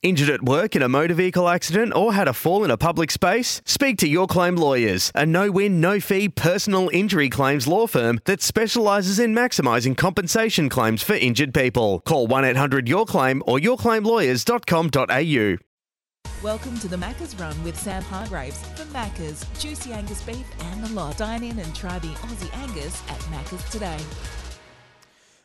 Injured at work in a motor vehicle accident or had a fall in a public space? Speak to Your Claim Lawyers, a no win, no fee personal injury claims law firm that specialises in maximising compensation claims for injured people. Call 1 800 Your Claim or yourclaimlawyers.com.au. Welcome to the Macca's Run with Sam Hargraves for Macca's. Juicy Angus beef and the lot. Dine in and try the Aussie Angus at Macca's today.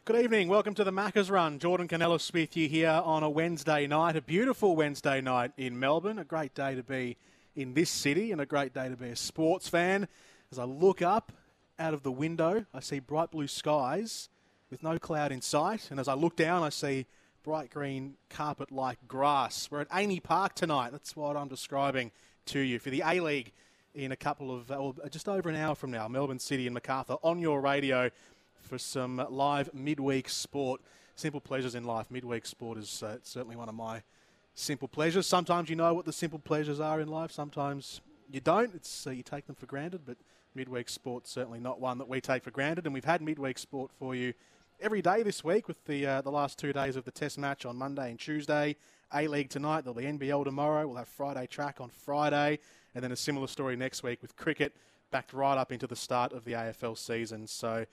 Good evening. Welcome to the Macca's Run. Jordan Canellis with you here on a Wednesday night, a beautiful Wednesday night in Melbourne. A great day to be in this city and a great day to be a sports fan. As I look up out of the window, I see bright blue skies with no cloud in sight. And as I look down, I see bright green carpet like grass. We're at AAMI Park tonight. That's what I'm describing to you for the A League in a couple of, well, just over an hour from now. Melbourne City and Macarthur on your radio for some live midweek sport. Simple pleasures in life. Midweek sport is uh, certainly one of my simple pleasures. Sometimes you know what the simple pleasures are in life. Sometimes you don't. It's uh, you take them for granted. But midweek sport's certainly not one that we take for granted. And we've had midweek sport for you every day this week with the uh, the last two days of the Test match on Monday and Tuesday. A League tonight. There'll be NBL tomorrow. We'll have Friday track on Friday, and then a similar story next week with cricket backed right up into the start of the AFL season. So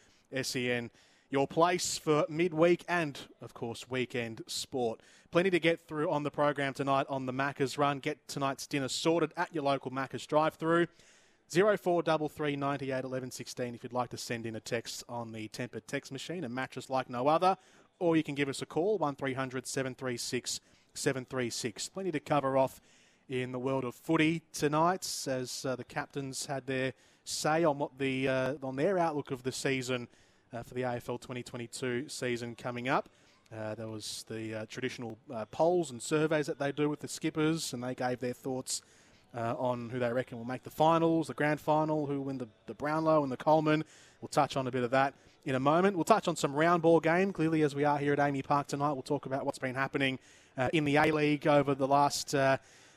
SEN, your place for midweek and, of course, weekend sport. Plenty to get through on the program tonight on the Macca's Run. Get tonight's dinner sorted at your local Macca's drive-through. 0433 98 11 16 if you'd like to send in a text on the Temper text machine, a mattress like no other, or you can give us a call, 1300 736 736. Plenty to cover off in the world of footy tonight as uh, the captains had their say on what the uh, on their outlook of the season uh, for the AFL 2022 season coming up. Uh, there was the uh, traditional uh, polls and surveys that they do with the skippers, and they gave their thoughts uh, on who they reckon will make the finals, the grand final, who win the, the Brownlow and the Coleman. We'll touch on a bit of that in a moment. We'll touch on some round ball game, clearly, as we are here at AAMI Park tonight. We'll talk about what's been happening in the A League over the last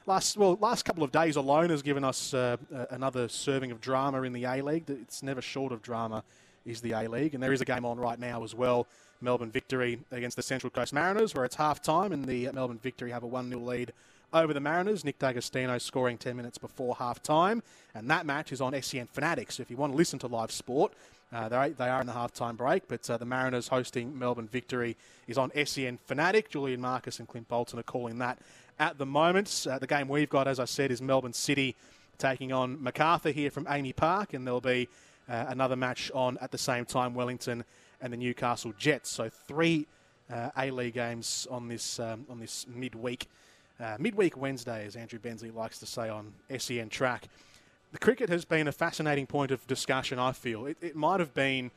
last well last couple of days alone has given us uh, another serving of drama in the A League. It's never short of drama. Is the A League, and there is a game on right now as well. Melbourne victory against the Central Coast Mariners, where it's half time, and the Melbourne victory have a 1 0 lead over the Mariners. Nick D'Agostino scoring 10 minutes before half time, and that match is on SEN Fanatics. So if you want to listen to live sport, uh, they, they are in the halftime break, but uh, the Mariners hosting Melbourne victory is on SEN Fanatic. Julian Marcus and Clint Bolton are calling that at the moment. Uh, the game we've got, as I said, is Melbourne City taking on Macarthur here from AAMI Park, and there'll be uh, another match on at the same time, Wellington and the Newcastle Jets. So three uh, A League games on this um, on this midweek uh, midweek Wednesday, as Andrew Bensley likes to say on SEN Track. The cricket has been a fascinating point of discussion. I feel it, it might have been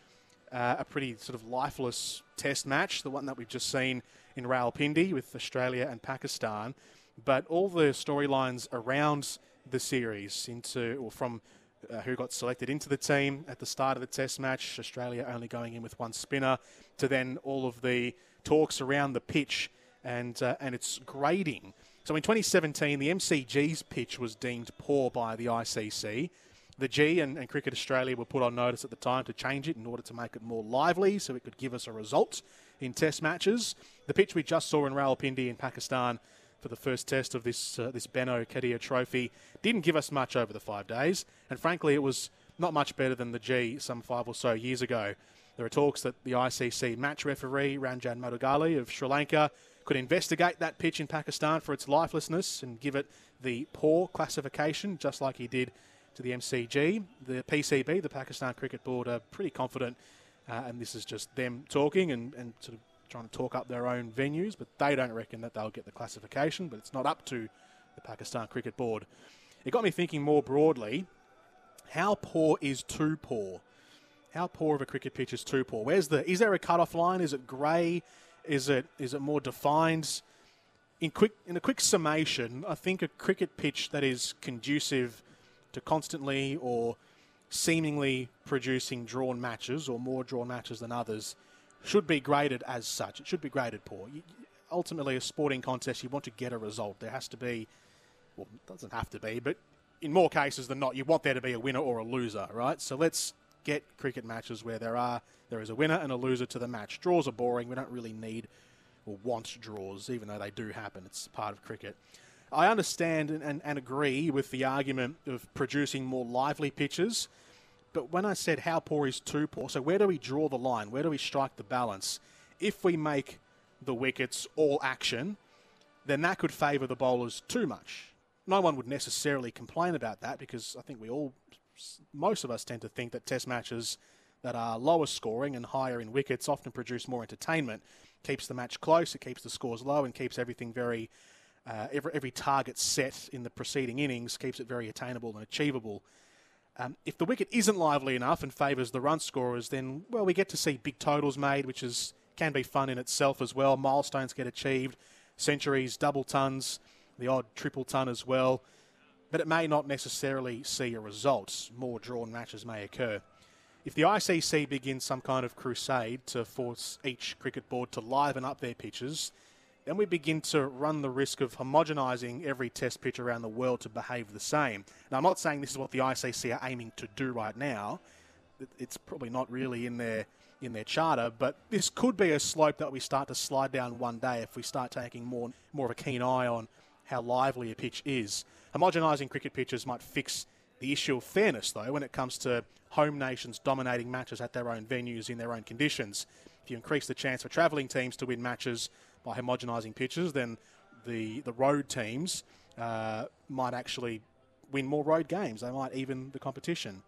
uh, a pretty sort of lifeless Test match, the one that we've just seen in Rawalpindi with Australia and Pakistan. But all the storylines around the series into or from uh, who got selected into the team at the start of the Test match, Australia only going in with one spinner, to then all of the talks around the pitch and uh, and its grading. So in 2017, the MCG's pitch was deemed poor by the ICC. The G and, and, Cricket Australia were put on notice at the time to change it in order to make it more lively so it could give us a result in test matches. The pitch we just saw in Rawalpindi in Pakistan for the first test of this uh, this Benaud-Qadir Trophy didn't give us much over the five days, and frankly, it was not much better than the G some five or so years ago. There are talks that the ICC match referee Ranjan Madugalle of Sri Lanka could investigate that pitch in Pakistan for its lifelessness and give it the poor classification, just like he did to the MCG. The PCB, the Pakistan Cricket Board, are pretty confident, uh, and this is just them talking and, and sort of trying to talk up their own venues, but they don't reckon that they'll get the classification, but it's not up to the Pakistan Cricket Board. It got me thinking more broadly how poor is too poor? How poor of a cricket pitch is too poor? Where's the is there a cut-off line? Is it grey? Is it is it more defined? in quick in a quick summation, I think a cricket pitch that is conducive to constantly or seemingly producing drawn matches or more drawn matches than others should be graded as such. It should be graded poor. You, ultimately, a sporting contest, you want to get a result. There has to be, well, it doesn't have to be, but in more cases than not, you want there to be a winner or a loser, right? So let's get cricket matches where there are there is a winner and a loser to the match. Draws are boring. We don't really need or want draws, even though they do happen. It's part of cricket. I understand and, and, and agree with the argument of producing more lively pitches, but when I said how poor is too poor, so where do we draw the line? Where do we strike the balance? If we make the wickets all action, then that could favour the bowlers too much. No one would necessarily complain about that because I think we all, most of us tend to think that test matches that are lower scoring and higher in wickets often produce more entertainment. Keeps the match close, it keeps the scores low, and keeps everything very uh, every, every target set in the preceding innings keeps it very attainable and achievable. Um, if the wicket isn't lively enough and favours the run scorers, then well, we get to see big totals made, which is can be fun in itself as well. Milestones get achieved, centuries, double tons, the odd triple ton as well. But it may not necessarily see a result. More drawn matches may occur. If the ICC begins some kind of crusade to force each cricket board to liven up their pitches, then we begin to run the risk of homogenising every test pitch around the world to behave the same. Now, I'm not saying this is what the ICC are aiming to do right now. It's probably not really in their in their charter, but this could be a slope that we start to slide down one day if we start taking more more of a keen eye on how lively a pitch is. Homogenising cricket pitches might fix the issue of fairness, though, when it comes to home nations dominating matches at their own venues in their own conditions. If you increase the chance for travelling teams to win matches by homogenising pitches, then the the road teams uh, might actually win more road games. They might even the competition.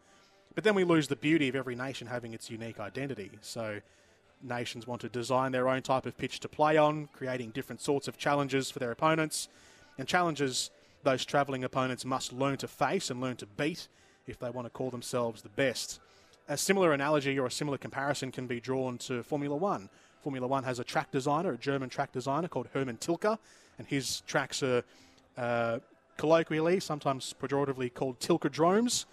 But then we lose the beauty of every nation having its unique identity. So nations want to design their own type of pitch to play on, creating different sorts of challenges for their opponents, and challenges those travelling opponents must learn to face and learn to beat if they want to call themselves the best. A similar analogy or a similar comparison can be drawn to Formula One. Formula One has a track designer, a German track designer called Hermann Tilke, and his tracks are uh, colloquially, sometimes pejoratively called Tilkedromes.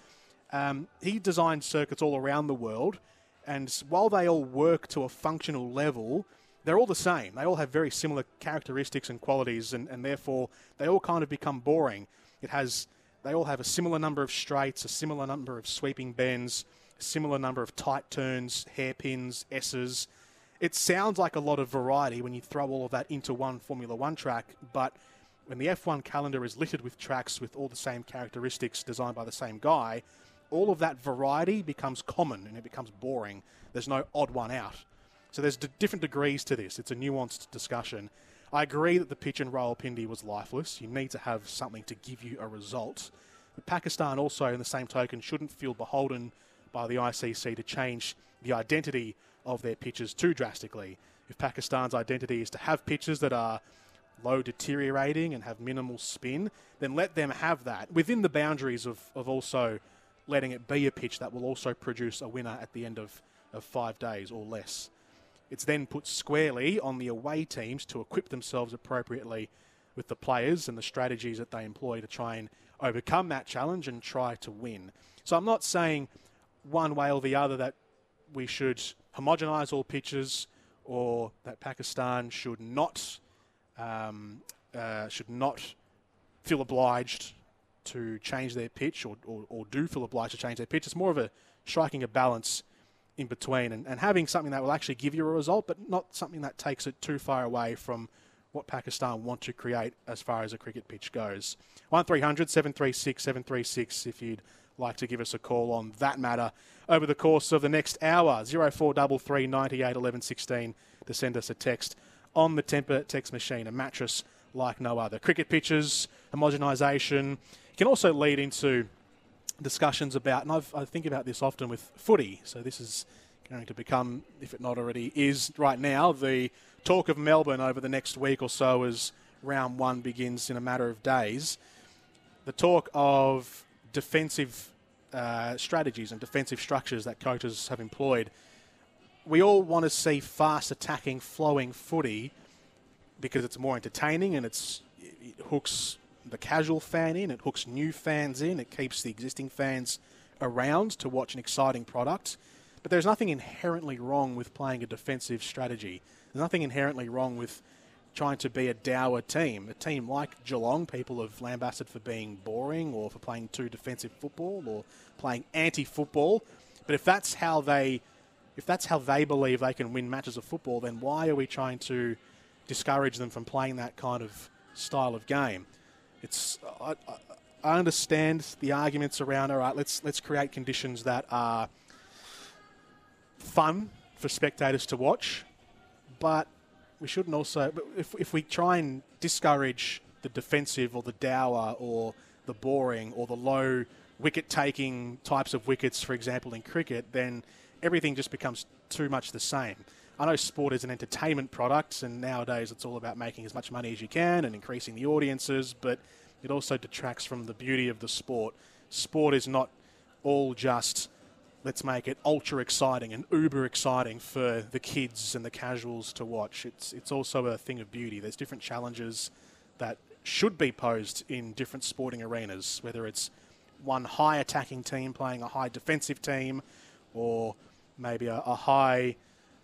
Um, he designed circuits all around the world, and while they all work to a functional level, they're all the same. They all have very similar characteristics and qualities, and, and therefore they all kind of become boring. It has they all have a similar number of straights, a similar number of sweeping bends, a similar number of tight turns, hairpins, S's, it sounds like a lot of variety when you throw all of that into one Formula One track, but when the F1 calendar is littered with tracks with all the same characteristics designed by the same guy, all of that variety becomes common and it becomes boring. There's no odd one out. So there's d- different degrees to this. It's a nuanced discussion. I agree that the pitch in Rawalpindi was lifeless. You need to have something to give you a result. But Pakistan also, in the same token, shouldn't feel beholden by the ICC to change the identity of their pitches too drastically. If Pakistan's identity is to have pitches that are low deteriorating and have minimal spin, then let them have that within the boundaries of, of also letting it be a pitch that will also produce a winner at the end of, of five days or less. It's then put squarely on the away teams to equip themselves appropriately with the players and the strategies that they employ to try and overcome that challenge and try to win. So I'm not saying one way or the other that we should homogenise all pitches or that Pakistan should not um, uh, should not feel obliged to change their pitch or, or, or, do feel obliged to change their pitch. It's more of a striking a balance in between and, and having something that will actually give you a result, but not something that takes it too far away from what Pakistan want to create as far as a cricket pitch goes. 1300 736 736 if you'd like to give us a call on that matter over the course of the next hour. 0433 98 11 16 to send us a text on the Temper text machine, a mattress like no other. Cricket pitches, homogenisation can also lead into discussions about, and I've, I think about this often with footy, so this is going to become, if it not already is right now, the talk of Melbourne over the next week or so as round one begins in a matter of days. The talk of defensive uh, strategies and defensive structures that coaches have employed. We all want to see fast attacking, flowing footy because it's more entertaining and it's it hooks the casual fan in, it hooks new fans in, it keeps the existing fans around to watch an exciting product. But there's nothing inherently wrong with playing a defensive strategy. There's nothing inherently wrong with trying to be a dour team. A team like Geelong, people have lambasted for being boring or for playing too defensive football or playing anti-football. But if that's how they, if that's how they believe they can win matches of football, then why are we trying to discourage them from playing that kind of style of game? It's I, I understand the arguments around. All right, let's let's create conditions that are fun for spectators to watch, but we shouldn't also. If if we try and discourage the defensive or the dour or the boring or the low wicket taking types of wickets, for example, in cricket, then everything just becomes too much the same. I know sport is an entertainment product, and nowadays it's all about making as much money as you can and increasing the audiences, but it also detracts from the beauty of the sport. Sport is not all just let's make it ultra exciting and uber exciting for the kids and the casuals to watch. It's it's also a thing of beauty. There's different challenges that should be posed in different sporting arenas, whether it's one high attacking team playing a high defensive team, or maybe a, a high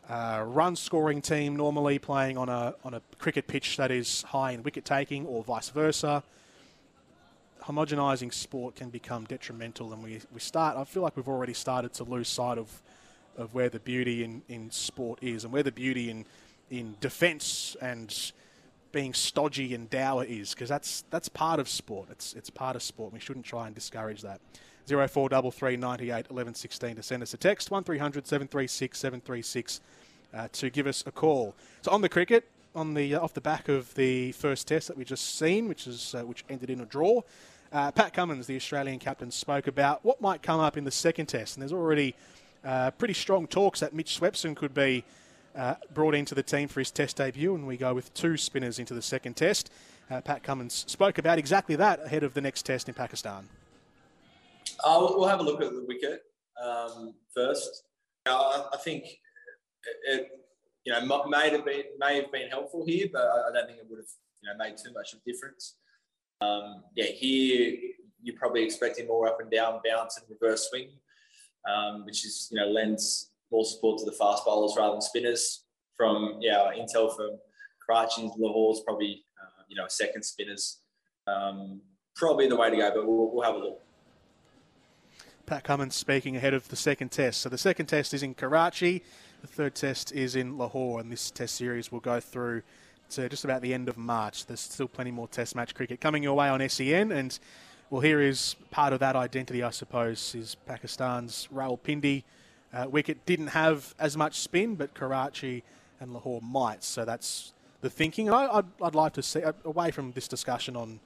uh, run scoring team normally playing on a on a cricket pitch that is high in wicket taking, or vice versa. Homogenising sport can become detrimental, and we, we start. I feel like we've already started to lose sight of of where the beauty in, in sport is, and where the beauty in in defence and being stodgy and dour is, because that's that's part of sport. It's it's part of sport. We shouldn't try and discourage that. Zero four double three ninety eight eleven sixteen to send us a text one 736 736 uh, to give us a call. So on the cricket, on the uh, off the back of the first test that we just seen, which is uh, which ended in a draw. Uh, Pat Cummins, the Australian captain, spoke about what might come up in the second test, and there's already uh, pretty strong talks that Mitch Swepson could be uh, brought into the team for his test debut, and we go with two spinners into the second test. Uh, Pat Cummins spoke about exactly that ahead of the next test in Pakistan. we'll have a look at the wicket um, first. I think it, you know, may have been may have been helpful here, but I don't think it would have you know made too much of a difference. Um, yeah, here you're probably expecting more up and down bounce and reverse swing, um, which is you know lends more support to the fast bowlers rather than spinners. From yeah, intel from Karachi Lahore is probably uh, you know second spinners. Um, probably the way to go, but we'll, we'll have a look. Pat Cummins speaking ahead of the second test. So the second test is in Karachi. The third test is in Lahore, and this test series will go through to just about the end of March. There's still plenty more test match cricket coming your way on SEN, and well, here is part of that identity, I suppose, is Pakistan's Rawalpindi uh, wicket didn't have as much spin, but Karachi and Lahore might. So that's the thinking. And I, would I'd like to see, uh, away from this discussion on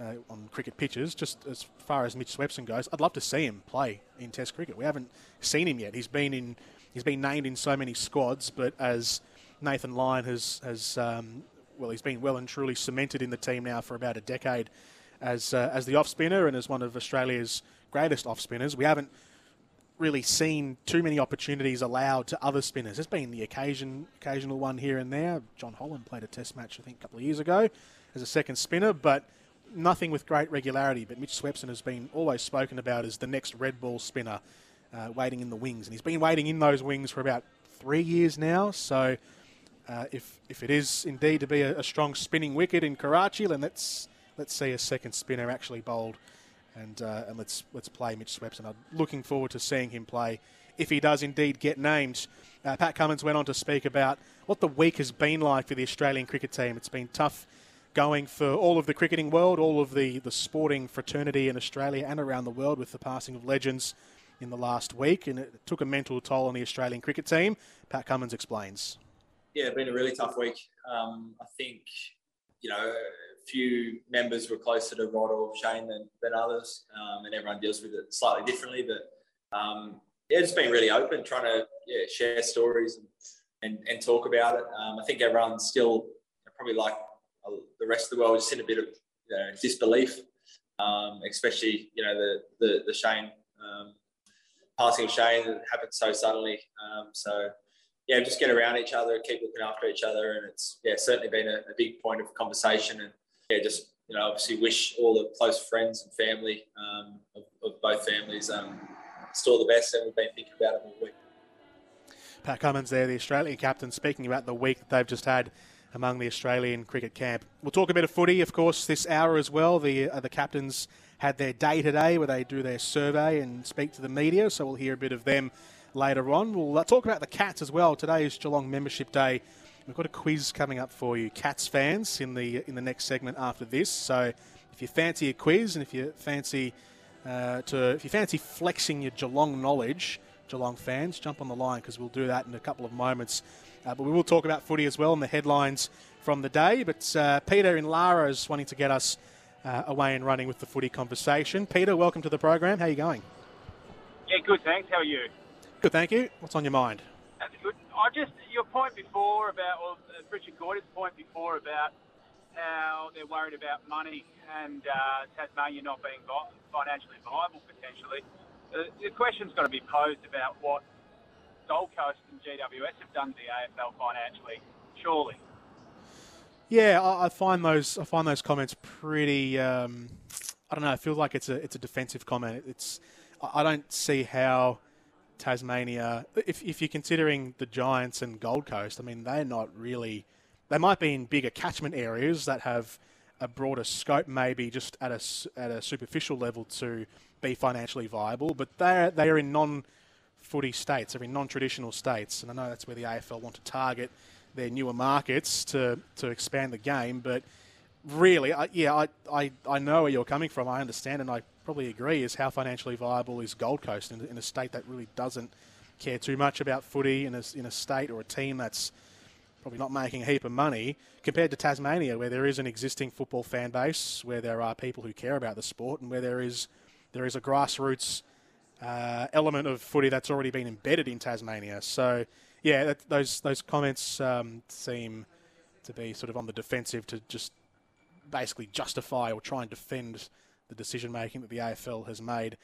uh, on cricket pitches, just as far as Mitch Swepson goes, I'd love to see him play in Test cricket. We haven't seen him yet. He's been in he's been named in so many squads, but as Nathan Lyon has has um, well, he's been well and truly cemented in the team now for about a decade as uh, as the off spinner and as one of Australia's greatest off spinners. We haven't really seen too many opportunities allowed to other spinners. There's been the occasion occasional one here and there. Jon Holland played a Test match I think a couple of years ago as a second spinner, but nothing with great regularity. But Mitch Swepson has been always spoken about as the next red ball spinner uh, waiting in the wings. And he's been waiting in those wings for about three years now. So uh, if, if it is indeed to be a, a, strong spinning wicket in Karachi, then let's, let's see a second spinner actually bowled. And, uh, and let's, let's play Mitch Swepson. I'm looking forward to seeing him play if he does indeed get named. Uh, Pat Cummins went on to speak about what the week has been like for the Australian cricket team. It's been tough going for all of the cricketing world, all of the, the sporting fraternity in Australia and around the world with the passing of legends in the last week, and it took a mental toll on the Australian cricket team. Pat Cummins explains. Yeah, been a really tough week. Um, I think, you know, a few members were closer to Rod or Shane than, than others, um, and everyone deals with it slightly differently. But um, yeah, it's been really open, trying to yeah, share stories and, and, and talk about it. Um, I think everyone's still probably like uh, the rest of the world, just in a bit of you know, disbelief, um, especially you know the the, the Shane um, passing of Shane that happened so suddenly. Um, so yeah, just get around each other, keep looking after each other, and it's yeah certainly been a, a big point of conversation, and yeah, just you know obviously wish all the close friends and family um, of, of, both families um, still the best, and we've been thinking about it all week. Pat Cummins there, the Australian captain, speaking about the week that they've just had among the Australian cricket camp. We'll talk a bit of footy, of course, this hour as well. The uh, the captains had their day today where they do their survey and speak to the media, so we'll hear a bit of them later on. We'll uh, talk about the Cats as well. Today is Geelong Membership Day. We've got a quiz coming up for you, Cats fans, in the in the next segment after this. So if you fancy a quiz and if you fancy uh, to if you fancy flexing your Geelong knowledge, Geelong fans, jump on the line because we'll do that in a couple of moments. Uh, but we will talk about footy as well and the headlines from the day. But uh, Peter in Lara is wanting to get us uh, away and running with the footy conversation. Peter, welcome to the program. How are you going? Yeah, good, thanks. How are you? Good, thank you. What's on your mind? That's good. I just your point before about well, uh, Richard Gordon's point before about how they're worried about money and uh, Tasmania not being financially viable potentially. Uh, the question's got to be posed about what Gold Coast and GWS have done to the AFL financially, surely. Yeah, I, I find those I find those comments pretty. Um, I don't know. I feel like it's a it's a defensive comment. It's I don't see how Tasmania, if, if you're considering the Giants and Gold Coast, I mean, they're not really. They might be in bigger catchment areas that have a broader scope, maybe just at a, at a superficial level to be financially viable, but they're, they are in non footy states, they're in non traditional states, and I know that's where the AFL want to target their newer markets to, to expand the game, but really, I, yeah, I, I, I know where you're coming from, I understand, and I probably agree is how financially viable is Gold Coast in, in a state that really doesn't care too much about footy in a, in a state or a team that's probably not making a heap of money compared to Tasmania, where there is an existing football fan base, where there are people who care about the sport, and where there is there is a grassroots uh, element of footy that's already been embedded in Tasmania. So, yeah, that, those those comments um, seem to be sort of on the defensive to just basically justify or try and defend the decision making that the AFL has made.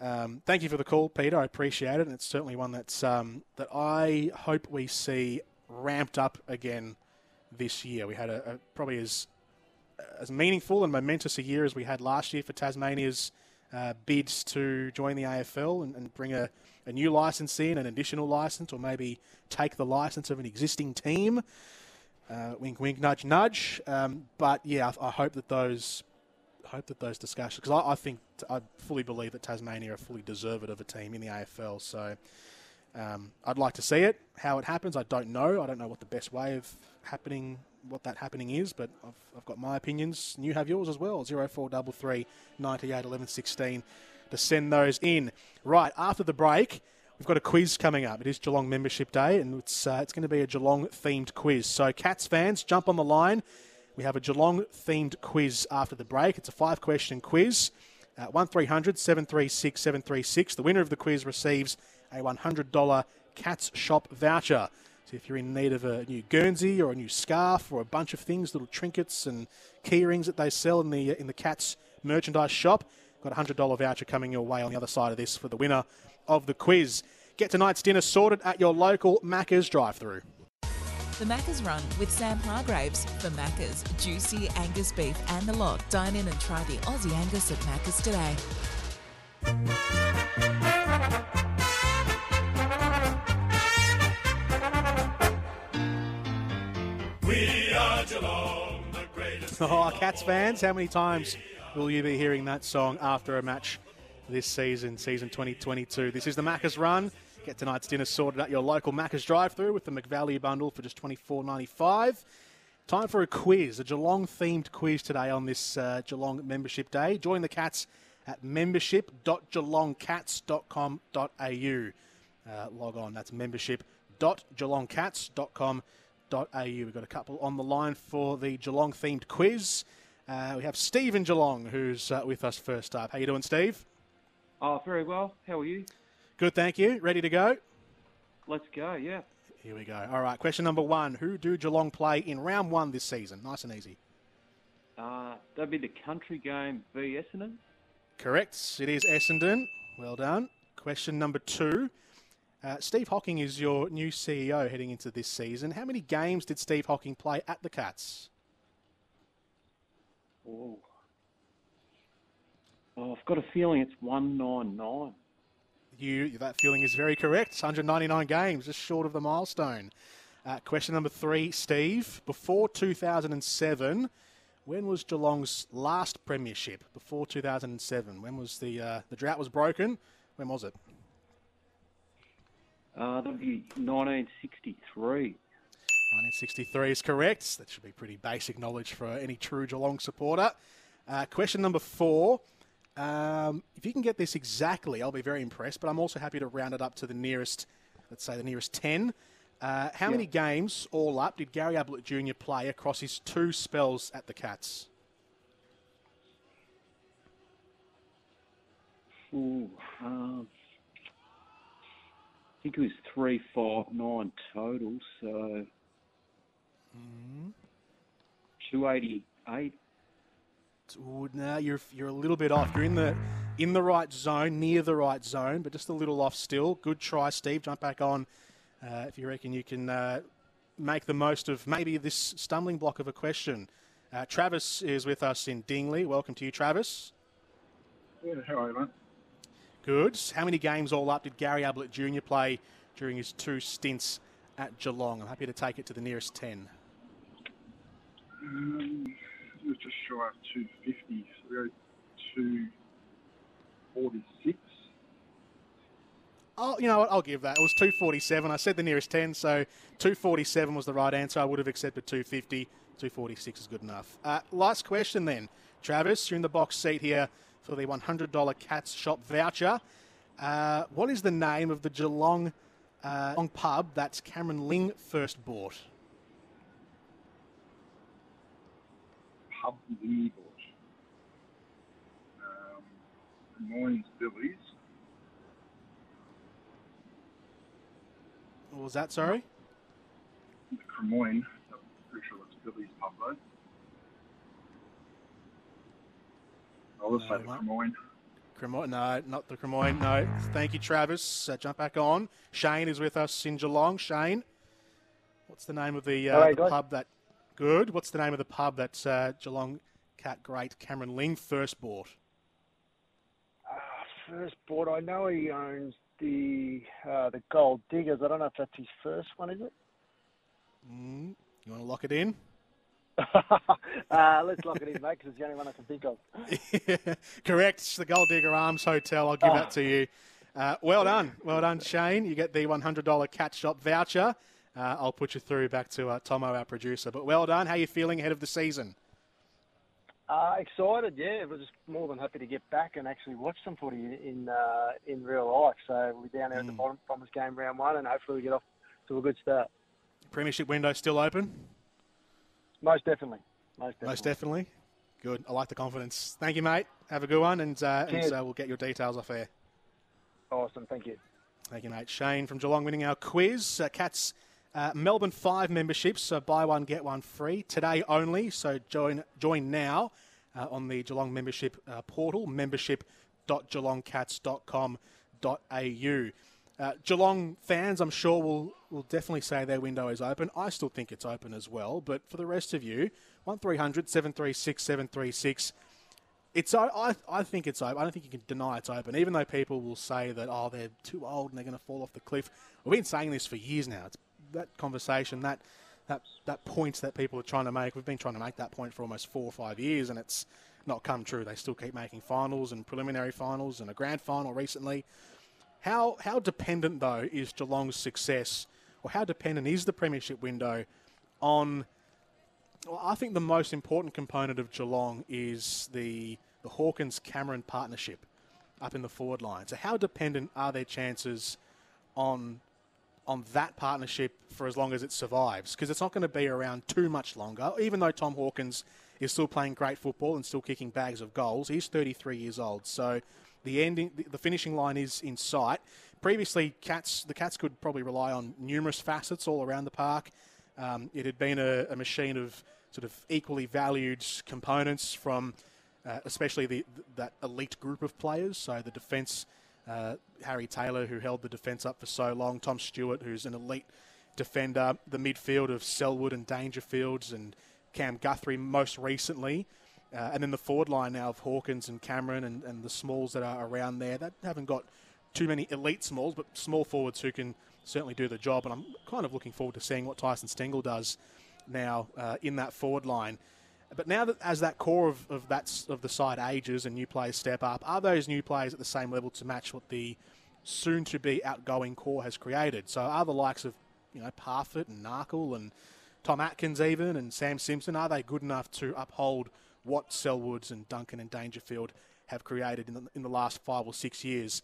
Um, thank you for the call, Peter. I appreciate it, and it's certainly one that's um, that I hope we see ramped up again this year. We had a, a, probably as as meaningful and momentous a year as we had last year for Tasmania's uh, bids to join the AFL and, and bring a, a new license in, an additional license, or maybe take the license of an existing team. Uh, wink, wink, nudge, nudge. Um, but yeah, I, I, hope that those hope that those discussions, because I, I, think I fully believe that Tasmania are fully deserved of a team in the AFL. So um, I'd like to see it. How it happens, I don't know. I don't know what the best way of happening, what that happening is, but I've, I've got my opinions. And you have yours as well. Zero four double three ninety eight eleven sixteen to send those in. Right after the break. We've got a quiz coming up. It is Geelong Membership Day, and it's uh, it's going to be a Geelong themed quiz. So, Cats fans, jump on the line. We have a Geelong themed quiz after the break. It's a five question quiz. Uh, 1300 736 736. The winner of the quiz receives a $100 Cats Shop voucher. So if you're in need of a new Guernsey or a new scarf or a bunch of things, little trinkets and key rings that they sell in the in the Cats merchandise shop, got a $100 voucher coming your way on the other side of this for the winner of the quiz. Get tonight's dinner sorted at your local Macca's drive-through. The Macca's Run with Sam Hargraves for Macca's juicy Angus beef and the lot. Dine in and try the Aussie Angus at Macca's today. We are Geelong, the greatest. Oh, Cats fans, how many times will you be hearing that song after a match this season, season 2022? This is the Macca's Run. Get tonight's dinner sorted at your local Macca's drive-through with the McValue bundle for just twenty four ninety five. Time for a quiz, a Geelong themed quiz today on this uh, Geelong membership day. Join the Cats at membership.geelongcats.com.au. Uh, log on, that's membership.geelongcats.com.au. We've got a couple on the line for the Geelong themed quiz. Uh, we have Steve in Geelong who's uh, with us first up. How you doing, Steve? Oh, very well. How are you? Good, thank you. Ready to go? Let's go, yeah. Here we go. All right, question number one. Who do Geelong play in round one this season? Nice and easy. Uh, that'd be the country game v Essendon. Correct. It is Essendon. Well done. Question number two. Uh, Steve Hocking is your new CEO heading into this season. How many games did Steve Hocking play at the Cats? Oh. Oh, I've got a feeling it's 199. You, that feeling is very correct. 199 games, just short of the milestone. Uh, question number three, Steve. Before 2007, when was Geelong's last premiership? Before 2007, when was the uh, the drought was broken? When was it? Uh, that'd be 1963. 1963 is correct. That should be pretty basic knowledge for any true Geelong supporter. Uh, question number four. Um, if you can get this exactly, I'll be very impressed, but I'm also happy to round it up to the nearest, let's say the nearest 10. Uh, how yeah. many games, all up, did Gary Ablett Jr. play across his two spells at the Cats? Ooh, um, I think it was three, five, nine total. So mm-hmm. two eighty eight. No, you're you're a little bit off. You're in the in the right zone, near the right zone, but just a little off still. Good try, Steve. Jump back on uh, if you reckon you can uh, make the most of maybe this stumbling block of a question. Uh, Travis is with us in Dingley. Welcome to you, Travis. Yeah, how are you, mate? Good. How many games all up did Gary Ablett Jr. play during his two stints at Geelong? I'm happy to take it to the nearest 10. Um, was just shy of 250, so we go 246. Oh, you know what? I'll give that. It was 247. I said the nearest 10, so 247 was the right answer. I would have accepted 250. 246 is good enough. Uh, last question then. Travis, you're in the box seat here for the $100 Cats Shop voucher. Uh, what is the name of the Geelong, uh, pub that's Cameron Ling first bought? Pub Ling bought. Um, Moynes Billy's. What was that, sorry? The Cremorne. I'm pretty sure that's Billy's pub, though. I'll just no, say the Cremorne. Cremorne, no, not the Cremorne. No, thank you, Travis. Uh, jump back on. Shane is with us in Geelong. Shane, what's the name of the, uh, right, the pub that? Good. What's the name of the pub that uh, Geelong cat great Cameron Ling first bought? Uh, first bought. I know he owns the uh, the Gold Diggers. I don't know if that's his first one, is it? Mm, you want to lock it in? uh, let's lock it in, mate, because it's the only one I can think of. Correct. It's The Gold Digger Arms Hotel. I'll give oh. that to you. Uh, well done. Well done, Shane. You get the $100 Cat Shop voucher. Uh, I'll put you through back to uh, Tomo, our producer. But well done. How are you feeling ahead of the season? Uh, excited, yeah. We're just more than happy to get back and actually watch some footy in in, uh, in real life. So we're down there mm. at the mm. bottom, Bombers game round one, and hopefully we get off to a good start. Premiership window still open? Most definitely. Most definitely. Most definitely. Good. I like the confidence. Thank you, mate. Have a good one, and, uh, and uh, we'll get your details off air. Awesome. Thank you. Thank you, mate. Shane from Geelong winning our quiz. Uh, Cats uh, Melbourne 5 memberships, so buy one, get one free. Today only, so join, join now uh, on the Geelong membership uh, portal, membership.geelongcats.com.au. Uh, Geelong fans, I'm sure, will, will definitely say their window is open. I still think it's open as well. But for the rest of you, 1300 736 736. It's, I, I think it's open. I don't think you can deny it's open, even though people will say that, oh, they're too old and they're going to fall off the cliff. We've been saying this for years now. It's that conversation, that, that, that point that people are trying to make. We've been trying to make that point for almost four or five years, and it's not come true. They still keep making finals and preliminary finals and a grand final recently. How how dependent though is Geelong's success, or how dependent is the premiership window on? Well, I think the most important component of Geelong is the the Hawkins Cameron partnership up in the forward line. So how dependent are their chances on on that partnership for as long as it survives? Because it's not going to be around too much longer. Even though Tom Hawkins is still playing great football and still kicking bags of goals, he's 33 years old. So the ending, the finishing line is in sight. Previously, cats the cats could probably rely on numerous facets all around the park. Um, it had been a, a, machine of sort of equally valued components from, uh, especially the, that elite group of players. So the defence, Uh, Harry Taylor, who held the defence up for so long, Tom Stewart, who's an elite defender, the midfield of Selwood and Dangerfields, and Cam Guthrie most recently. Uh, and then the forward line now of Hawkins and Cameron and, and the smalls that are around there that haven't got too many elite smalls, but small forwards who can certainly do the job. And I'm kind of looking forward to seeing what Tyson Stengel does now uh, in that forward line. But now that as that core of, of that of the side ages and new players step up, are those new players at the same level to match what the soon to be outgoing core has created? So are the likes of you know Parfitt and Narkle and Tom Atkins even and Sam Simpson are they good enough to uphold what Selwoods and Duncan and Dangerfield have created in the, in the last five or six years?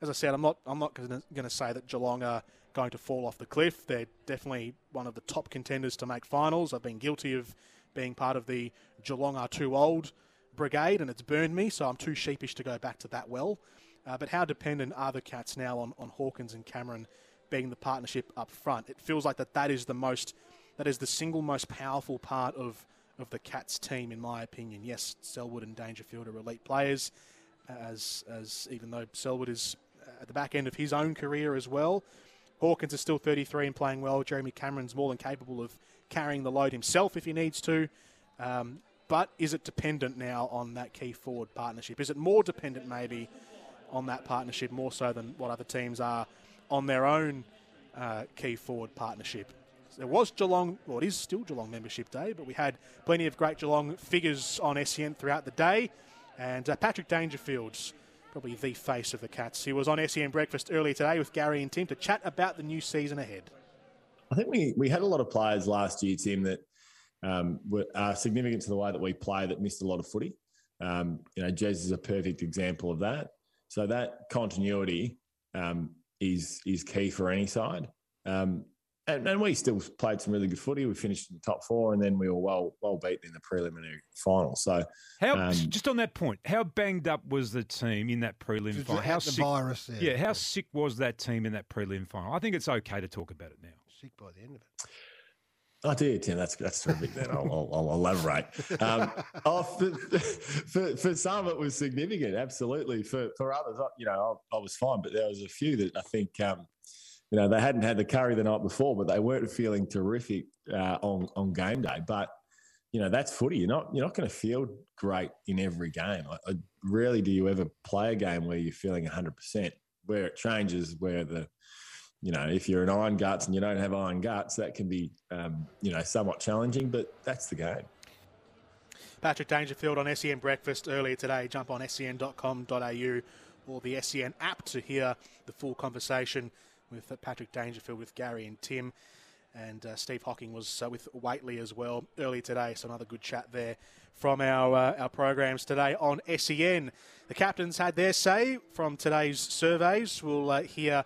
As I said, I'm not I'm not going to say that Geelong are going to fall off the cliff. They're definitely one of the top contenders to make finals. I've been guilty of being part of the Geelong are too old brigade, and it's burned me, so I'm too sheepish to go back to that well. Uh, but how dependent are the Cats now on, on Hawkins and Cameron being the partnership up front? It feels like that that is the most, that is the single most powerful part of, of the Cats team, in my opinion. Yes, Selwood and Dangerfield are elite players, as, as even though Selwood is at the back end of his own career as well. Hawkins is still 33 and playing well. Jeremy Cameron's more than capable of carrying the load himself if he needs to. Um, but is it dependent now on that key forward partnership? Is it more dependent maybe on that partnership more so than what other teams are on their own uh, key forward partnership? There was Geelong, well, it is still Geelong Membership Day, but we had plenty of great Geelong figures on SEN throughout the day. And uh, Patrick Dangerfield's probably the face of the Cats. He was on SEN Breakfast earlier today with Gary and Tim to chat about the new season ahead. I think we, we had a lot of players last year, Tim, that um, were, are significant to the way that we play that missed a lot of footy. Um, you know, Jez is a perfect example of that. So that continuity um, is is key for any side. Um, and, and, we still played some really good footy. We finished in the top four, and then we were well well beaten in the preliminary final. So, how um, just on that point, how banged up was the team in that prelim final? How sick, virus, yeah, yeah, how sick was that team in that prelim final? I think it's okay to talk about it now. Sick by the end of it. Oh, dear, Tim, that's that's terrific. Then I'll, I'll, I'll elaborate. Um, oh, for, for, for, some, it was significant, absolutely. For for others, you know, I, I, was fine, but there was a few that I think, um, you know, they hadn't had the curry the night before, but they weren't feeling terrific uh, on on game day. But you know, that's footy. You're not you're not going to feel great in every game. I, I, rarely do you ever play a game where you're feeling 100. percent Where it changes, where the you know, if you're an iron guts and you don't have iron guts, that can be, um, you know, somewhat challenging, but that's the game. Patrick Dangerfield on SEN Breakfast earlier today. Jump on sen.com.au or the SEN app to hear the full conversation with Patrick Dangerfield, with Gary and Tim. And uh, Steve Hocking was uh, with Whateley as well earlier today. So another good chat there from our uh, our programs today on SEN. The captains had their say from today's surveys. We'll uh, hear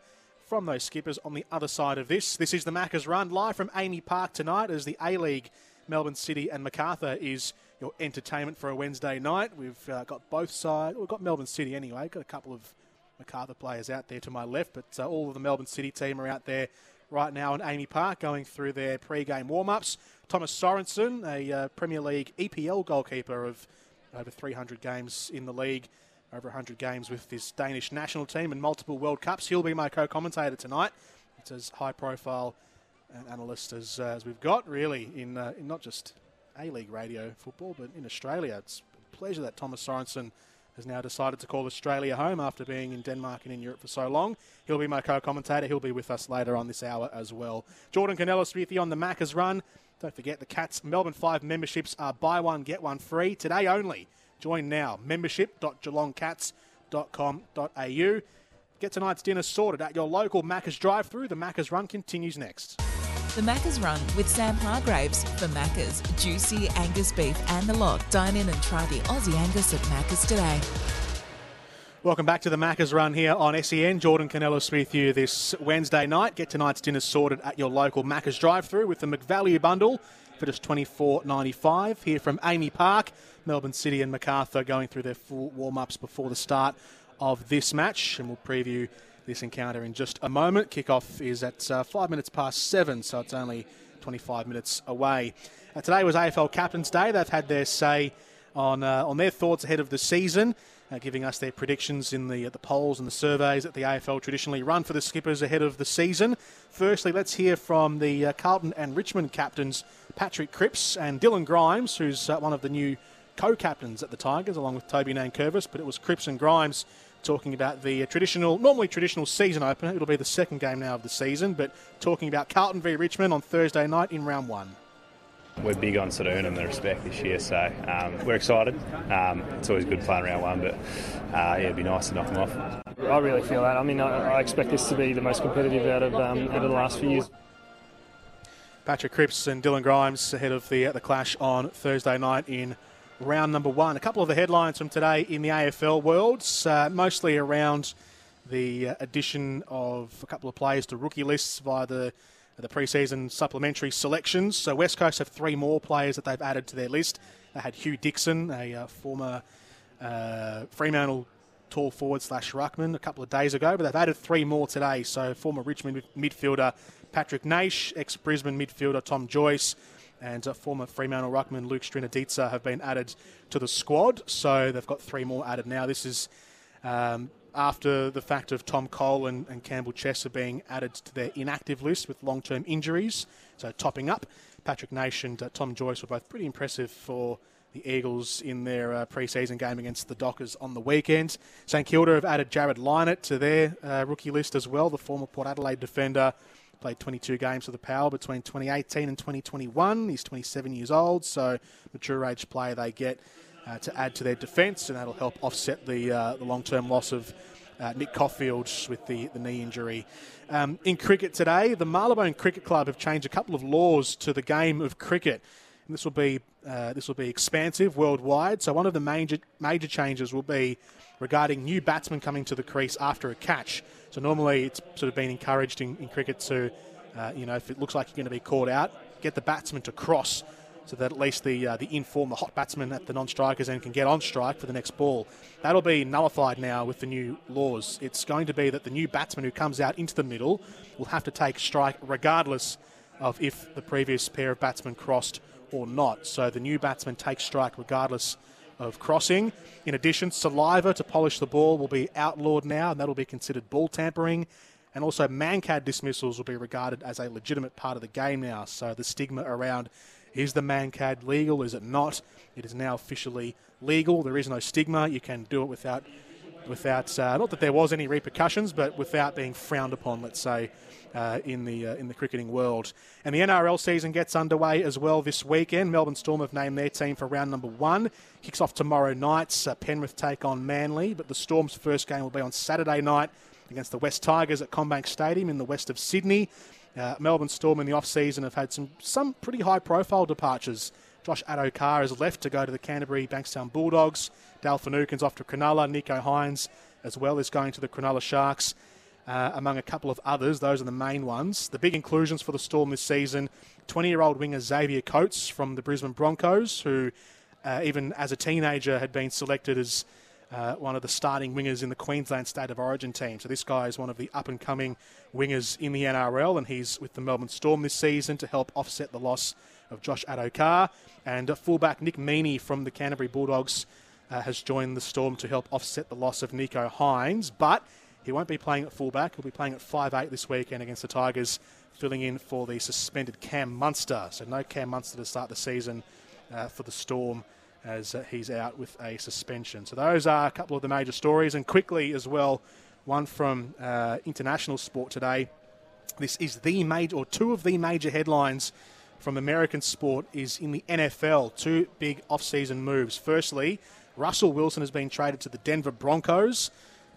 from those skippers on the other side of this. This is the Maccas Run live from AAMI Park tonight as the A League, Melbourne City and Macarthur is your entertainment for a Wednesday night. We've uh, got both sides. We've got Melbourne City anyway. Got a couple of Macarthur players out there to my left, but uh, all of the Melbourne City team are out there right now in AAMI Park going through their pre-game warm-ups. Thomas Sorensen, a uh, Premier League EPL goalkeeper of over 300 games in the league, over 100 games with this Danish national team and multiple World Cups. He'll be my co-commentator tonight. It's as high-profile an analyst as, uh, as we've got, really, in, uh, in not just A-League radio football, but in Australia. It's a pleasure that Thomas Sorensen has now decided to call Australia home after being in Denmark and in Europe for so long. He'll be my co-commentator. He'll be with us later on this hour as well. Jordan Canellis with you on the Macca's Run. Don't forget the Cats Melbourne 5 memberships are buy one, get one free today only. Join now. Membership.geelongcats.com.au. Get tonight's dinner sorted at your local Macca's drive through. The Macca's Run continues next. The Macca's Run with Sam Hargraves for Macca's juicy Angus beef and the lot. Dine in and try the Aussie Angus at Macca's today. Welcome back to the Macca's Run here on SEN. Jordan Canellis with you this Wednesday night. Get tonight's dinner sorted at your local Macca's drive-through with the McValue bundle for just $24.95 here from AAMI Park. Melbourne City and Macarthur going through their full warm-ups before the start of this match, and we'll preview this encounter in just a moment. Kickoff is at uh, five minutes past seven, so it's only 25 minutes away. Uh, today was AFL Captain's Day. They've had their say on uh, on their thoughts ahead of the season, uh, giving us their predictions in the the polls and the surveys that the AFL traditionally run for the skippers ahead of the season. Firstly, let's hear from the uh, Carlton and Richmond captains, Patrick Cripps and Dylan Grimes, who's uh, one of the new co-captains at the Tigers, along with Toby Nankervis. But it was Cripps and Grimes talking about the traditional, normally traditional season opener. It'll be the second game now of the season, but talking about Carlton v Richmond on Thursday night in round one. We're big on sort of earning the respect this year, so um, we're excited. Um, it's always good playing round one, but uh, yeah, it'd be nice to knock them off. I really feel that. I mean, I, I expect this to be the most competitive out of um, out of the last few years. Patrick Cripps and Dylan Grimes ahead of the uh, the clash on Thursday night in round number one. A couple of the headlines from today in the AFL worlds, uh, mostly around the uh, addition of a couple of players to rookie lists via the the preseason supplementary selections. So West Coast have three more players that they've added to their list. They had Hugh Dixon, a uh, former uh, Fremantle tall forward slash ruckman a couple of days ago, but they've added three more today. So former Richmond midfielder Patrick Naish, ex Brisbane midfielder Tom Joyce, and uh, former Fremantle ruckman Luke Strnadica have been added to the squad. So they've got three more added now. This is um, after the fact of Tom Cole and, and Campbell Chesser being added to their inactive list with long term injuries. So topping up, Patrick Naish and uh, Tom Joyce were both pretty impressive for the Eagles in their uh, pre-season game against the Dockers on the weekend. St Kilda have added Jared Linett to their uh, rookie list as well, the former Port Adelaide defender. Played 22 games for the Power between 2018 and 2021. He's 27 years old, so mature age player they get uh, to add to their defence, and that'll help offset the, uh, the long term loss of uh, Nick Coffield with the, the knee injury. Um, in cricket today, the Marylebone Cricket Club have changed a couple of laws to the game of cricket. And this will be uh, this will be expansive worldwide. So one of the major major changes will be regarding new batsmen coming to the crease after a catch. So normally it's sort of been encouraged in, in cricket to, uh, you know, if it looks like you're going to be caught out, get the batsman to cross so that at least the uh, the inform, the hot batsman at the non-strikers end can get on strike for the next ball. That'll be nullified now with the new laws. It's going to be that the new batsman who comes out into the middle will have to take strike regardless of if the previous pair of batsmen crossed or not. So the new batsman takes strike regardless of crossing. In addition, saliva to polish the ball will be outlawed now, and that'll be considered ball tampering. And also, Mankad dismissals will be regarded as a legitimate part of the game now. So the stigma around is the Mankad legal? Is it not? It is now officially legal. There is no stigma. You can do it without, without uh, not that there was any repercussions, but without being frowned upon. Let's say. Uh, in the uh, in the cricketing world. And the NRL season gets underway as well this weekend. Melbourne Storm have named their team for round number one. Kicks off tomorrow night. Uh, Penrith take on Manly, but the Storm's first game will be on Saturday night against the West Tigers at CommBank Stadium in the west of Sydney. Uh, Melbourne Storm in the off-season have had some some pretty high-profile departures. Josh Addo-Carr has left to go to the Canterbury Bankstown Bulldogs. Dale Finucane's off to Cronulla. Nicho Hynes as well is going to the Cronulla Sharks uh, among a couple of others. Those are the main ones. The big inclusions for the Storm this season 20 year old winger Xavier Coates from the Brisbane Broncos, who uh, even as a teenager had been selected as uh, one of the starting wingers in the Queensland State of Origin team. So this guy is one of the up and coming wingers in the NRL, and he's with the Melbourne Storm this season to help offset the loss of Josh Addo-Carr. And fullback Nick Meaney from the Canterbury Bulldogs uh, has joined the Storm to help offset the loss of Nicho Hynes, But he won't be playing at fullback. He'll be playing at 5'8 this weekend against the Tigers, filling in for the suspended Cam Munster. So no Cam Munster to start the season uh, for the Storm as uh, he's out with a suspension. So those are a couple of the major stories. And quickly as well, one from uh, international sport today. This is the major, or two of the major headlines from American sport is in the NFL. Two big off-season moves. Firstly, Russell Wilson has been traded to the Denver Broncos.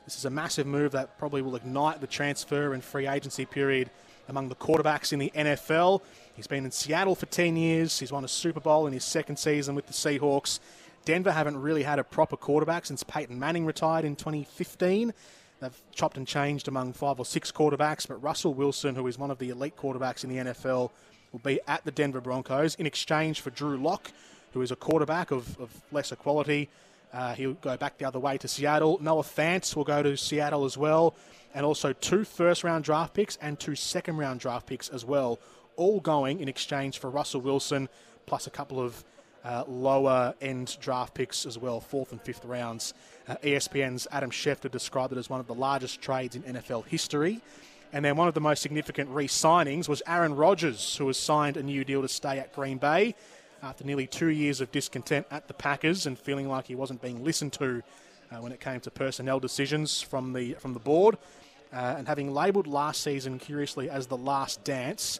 This is a massive move that probably will ignite the transfer and free agency period among the quarterbacks in the NFL. He's been in Seattle for 10 years. He's won a Super Bowl in his second season with the Seahawks. Denver haven't really had a proper quarterback since Peyton Manning retired in 2015. They've chopped and changed among five or six quarterbacks, but Russell Wilson, who is one of the elite quarterbacks in the NFL, will be at the Denver Broncos in exchange for Drew Lock, who is a quarterback of, of lesser quality. Uh, he'll go back the other way to Seattle. Noah Fant will go to Seattle as well. And also two first round draft picks and two second round draft picks as well, all going in exchange for Russell Wilson, plus a couple of uh, lower end draft picks as well, fourth and fifth rounds. Uh, ESPN's Adam Schefter described it as one of the largest trades in NFL history. And then one of the most significant re signings was Aaron Rodgers, who has signed a new deal to stay at Green Bay after nearly two years of discontent at the Packers and feeling like he wasn't being listened to uh, when it came to personnel decisions from the, from the board. Uh, and having labelled last season, curiously, as the last dance,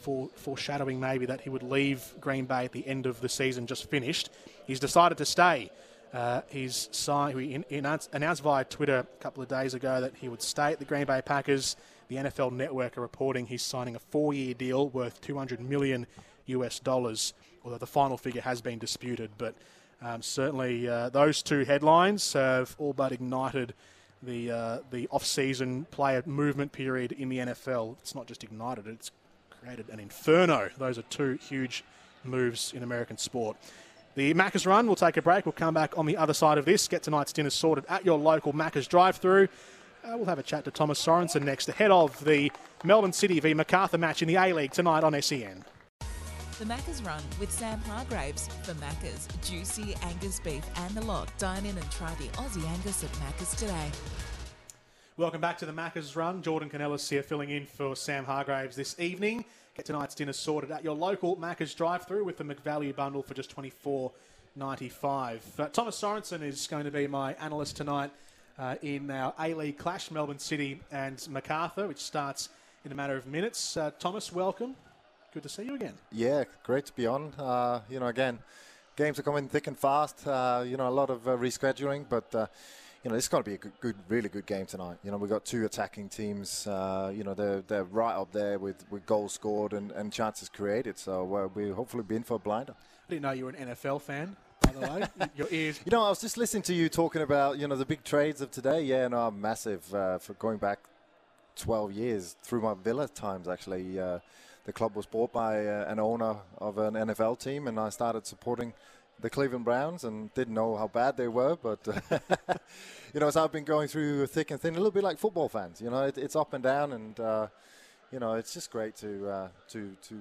for, foreshadowing maybe that he would leave Green Bay at the end of the season just finished, he's decided to stay. Uh, he's signed, he, announced via Twitter a couple of days ago that he would stay at the Green Bay Packers. The NFL Network are reporting he's signing a four-year deal worth 200 million US dollars, although the final figure has been disputed. But um, certainly, uh, those two headlines have all but ignited the uh, the off-season player movement period in the NFL. It's not just ignited; it's created an inferno. Those are two huge moves in American sport. The Macca's run. We'll take a break. We'll come back on the other side of this. Get tonight's dinner sorted at your local Macca's drive-through. Uh, we'll have a chat to Thomas Sorensen next, ahead of the Melbourne City v Macarthur match in the A League tonight on SEN. The Macca's Run with Sam Hargraves for Macca's juicy Angus beef and the lot. Dine in and try the Aussie Angus at Macca's today. Welcome back to the Macca's Run. Jordan Canellis here filling in for Sam Hargraves this evening. Get tonight's dinner sorted at your local Macca's drive-through with the McValue bundle for just twenty four ninety five. Uh, Thomas Sorensen is going to be my analyst tonight uh, in our A-League clash, Melbourne City and Macarthur, which starts in a matter of minutes. Uh, Thomas, welcome. Good to see you again. Yeah, great to be on. Uh, you know, again, games are coming thick and fast. Uh, you know, a lot of uh, rescheduling, but uh, you know, it's going to be a good, good, really good game tonight. You know, we've got two attacking teams. Uh, you know, they're they're right up there with, with goals scored and, and chances created. So uh, we hopefully be in for a blinder. I didn't know you were an NFL fan. By the way, your ears. You know, I was just listening to you talking about you know the big trades of today. Yeah, no, I'm massive for going back 12 years through my Villa times actually the club was bought by uh, an owner of an NFL team, and I started supporting the Cleveland Browns and didn't know how bad they were, but you know, as I've been going through thick and thin, a little bit like football fans. You know, it, it's up and down, and uh, you know, it's just great to uh, to to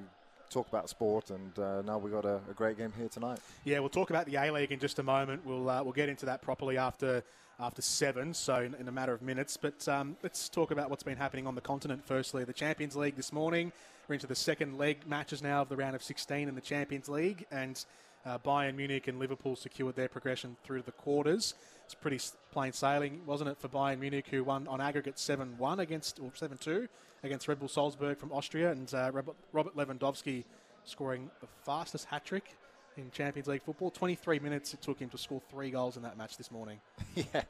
talk about sport. And uh, now we've got a, a, great game here tonight. Yeah, we'll talk about the A League in just a moment. We'll uh, we'll get into that properly after after seven, so in, in a matter of minutes. But um, let's talk about what's been happening on the continent. Firstly, the Champions League this morning. We're into the second leg matches now of the round of 16 in the Champions League, and uh, Bayern Munich and Liverpool secured their progression through to the quarters. It's pretty plain sailing, wasn't it, for Bayern Munich, who won on aggregate 7 1 against, or 7 2 against Red Bull Salzburg from Austria, and uh, Robert Lewandowski scoring the fastest hat trick in Champions League football. 23 minutes it took him to score three goals in that match this morning. yeah,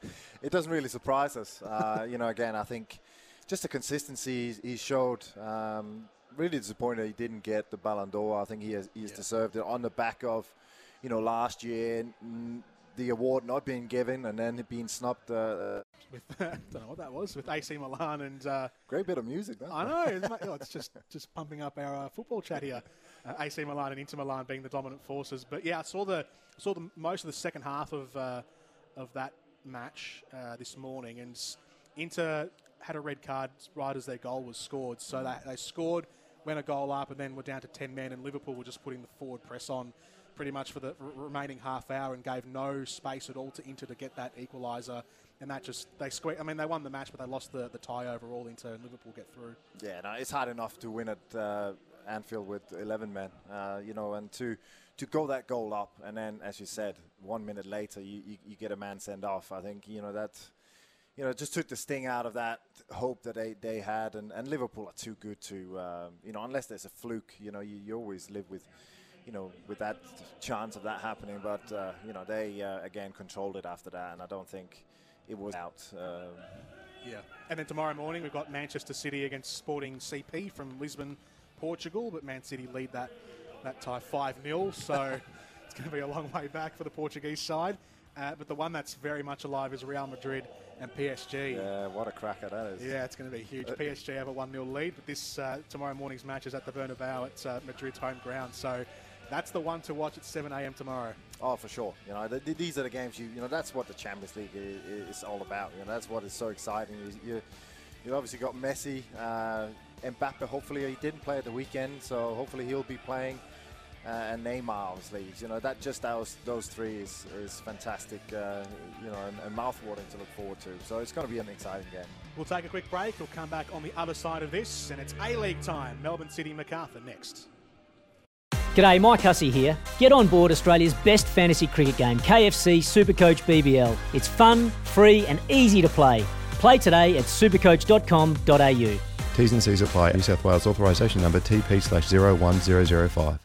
it doesn't really surprise us. Uh, you know, again, I think just the consistency he showed. Um, really disappointed he didn't get the Ballon d'Or. I think he has, he's yeah. deserved it on the back of, you know, last year the award not being given and then being snubbed. Uh, uh with I don't know what that was with AC Milan and uh, great bit of music. I know oh, it's just just pumping up our uh, football chat here. Uh, AC Milan and Inter Milan being the dominant forces, but yeah, I saw the saw the most of the second half of uh, of that match uh this morning, and Inter had a red card right as their goal was scored, so that they scored went a goal up, and then we're down to 10 men, and Liverpool were just putting the forward press on pretty much for the remaining half hour and gave no space at all to Inter to get that equaliser. And that just, they squeaked. I mean, they won the match, but they lost the, the tie overall Inter and Liverpool get through. Yeah, no, it's hard enough to win at uh, Anfield with 11 men, uh, you know, and to to go that goal up, and then, as you said, one minute later, you, you, you get a man sent off. I think, you know, that's you know, just took the sting out of that hope that they, they had. And, and Liverpool are too good to, um, you know, unless there's a fluke, you know, you, you always live with, you know, with that chance of that happening. But, uh, you know, they, uh, again, controlled it after that. And I don't think it was out. Um, yeah. And then tomorrow morning, we've got Manchester City against Sporting CP from Lisbon, Portugal. But Man City lead that, that tie 5 0. So it's going to be a long way back for the Portuguese side. Uh, but the one that's very much alive is Real Madrid and PSG. Yeah, what a cracker that is. Yeah, it's going to be huge. Uh, PSG have a 1 0 lead, but this uh, tomorrow morning's match is at the Bernabeu. It's uh, Madrid's home ground. So that's the one to watch at 7 a.m. tomorrow. Oh, for sure. You know, the, the, these are the games you, you know, that's what the Champions League is, is all about. You know, that's what is so exciting. You, you, you obviously got Messi, uh, Mbappe. Hopefully, he didn't play at the weekend, so hopefully he'll be playing. Uh, and Neymar's leagues. You know, that just those those three is, is fantastic. Uh, you know, and, and mouthwatering to look forward to. So it's going to be an exciting game. We'll take a quick break. We'll come back on the other side of this, and it's A League time. Melbourne City, Macarthur next. G'day, Mike Hussey here. Get on board Australia's best fantasy cricket game, KFC Supercoach BBL. It's fun, free, and easy to play. Play today at supercoach.com.au. T's and C's apply. New South Wales authorisation number TP slash 01005.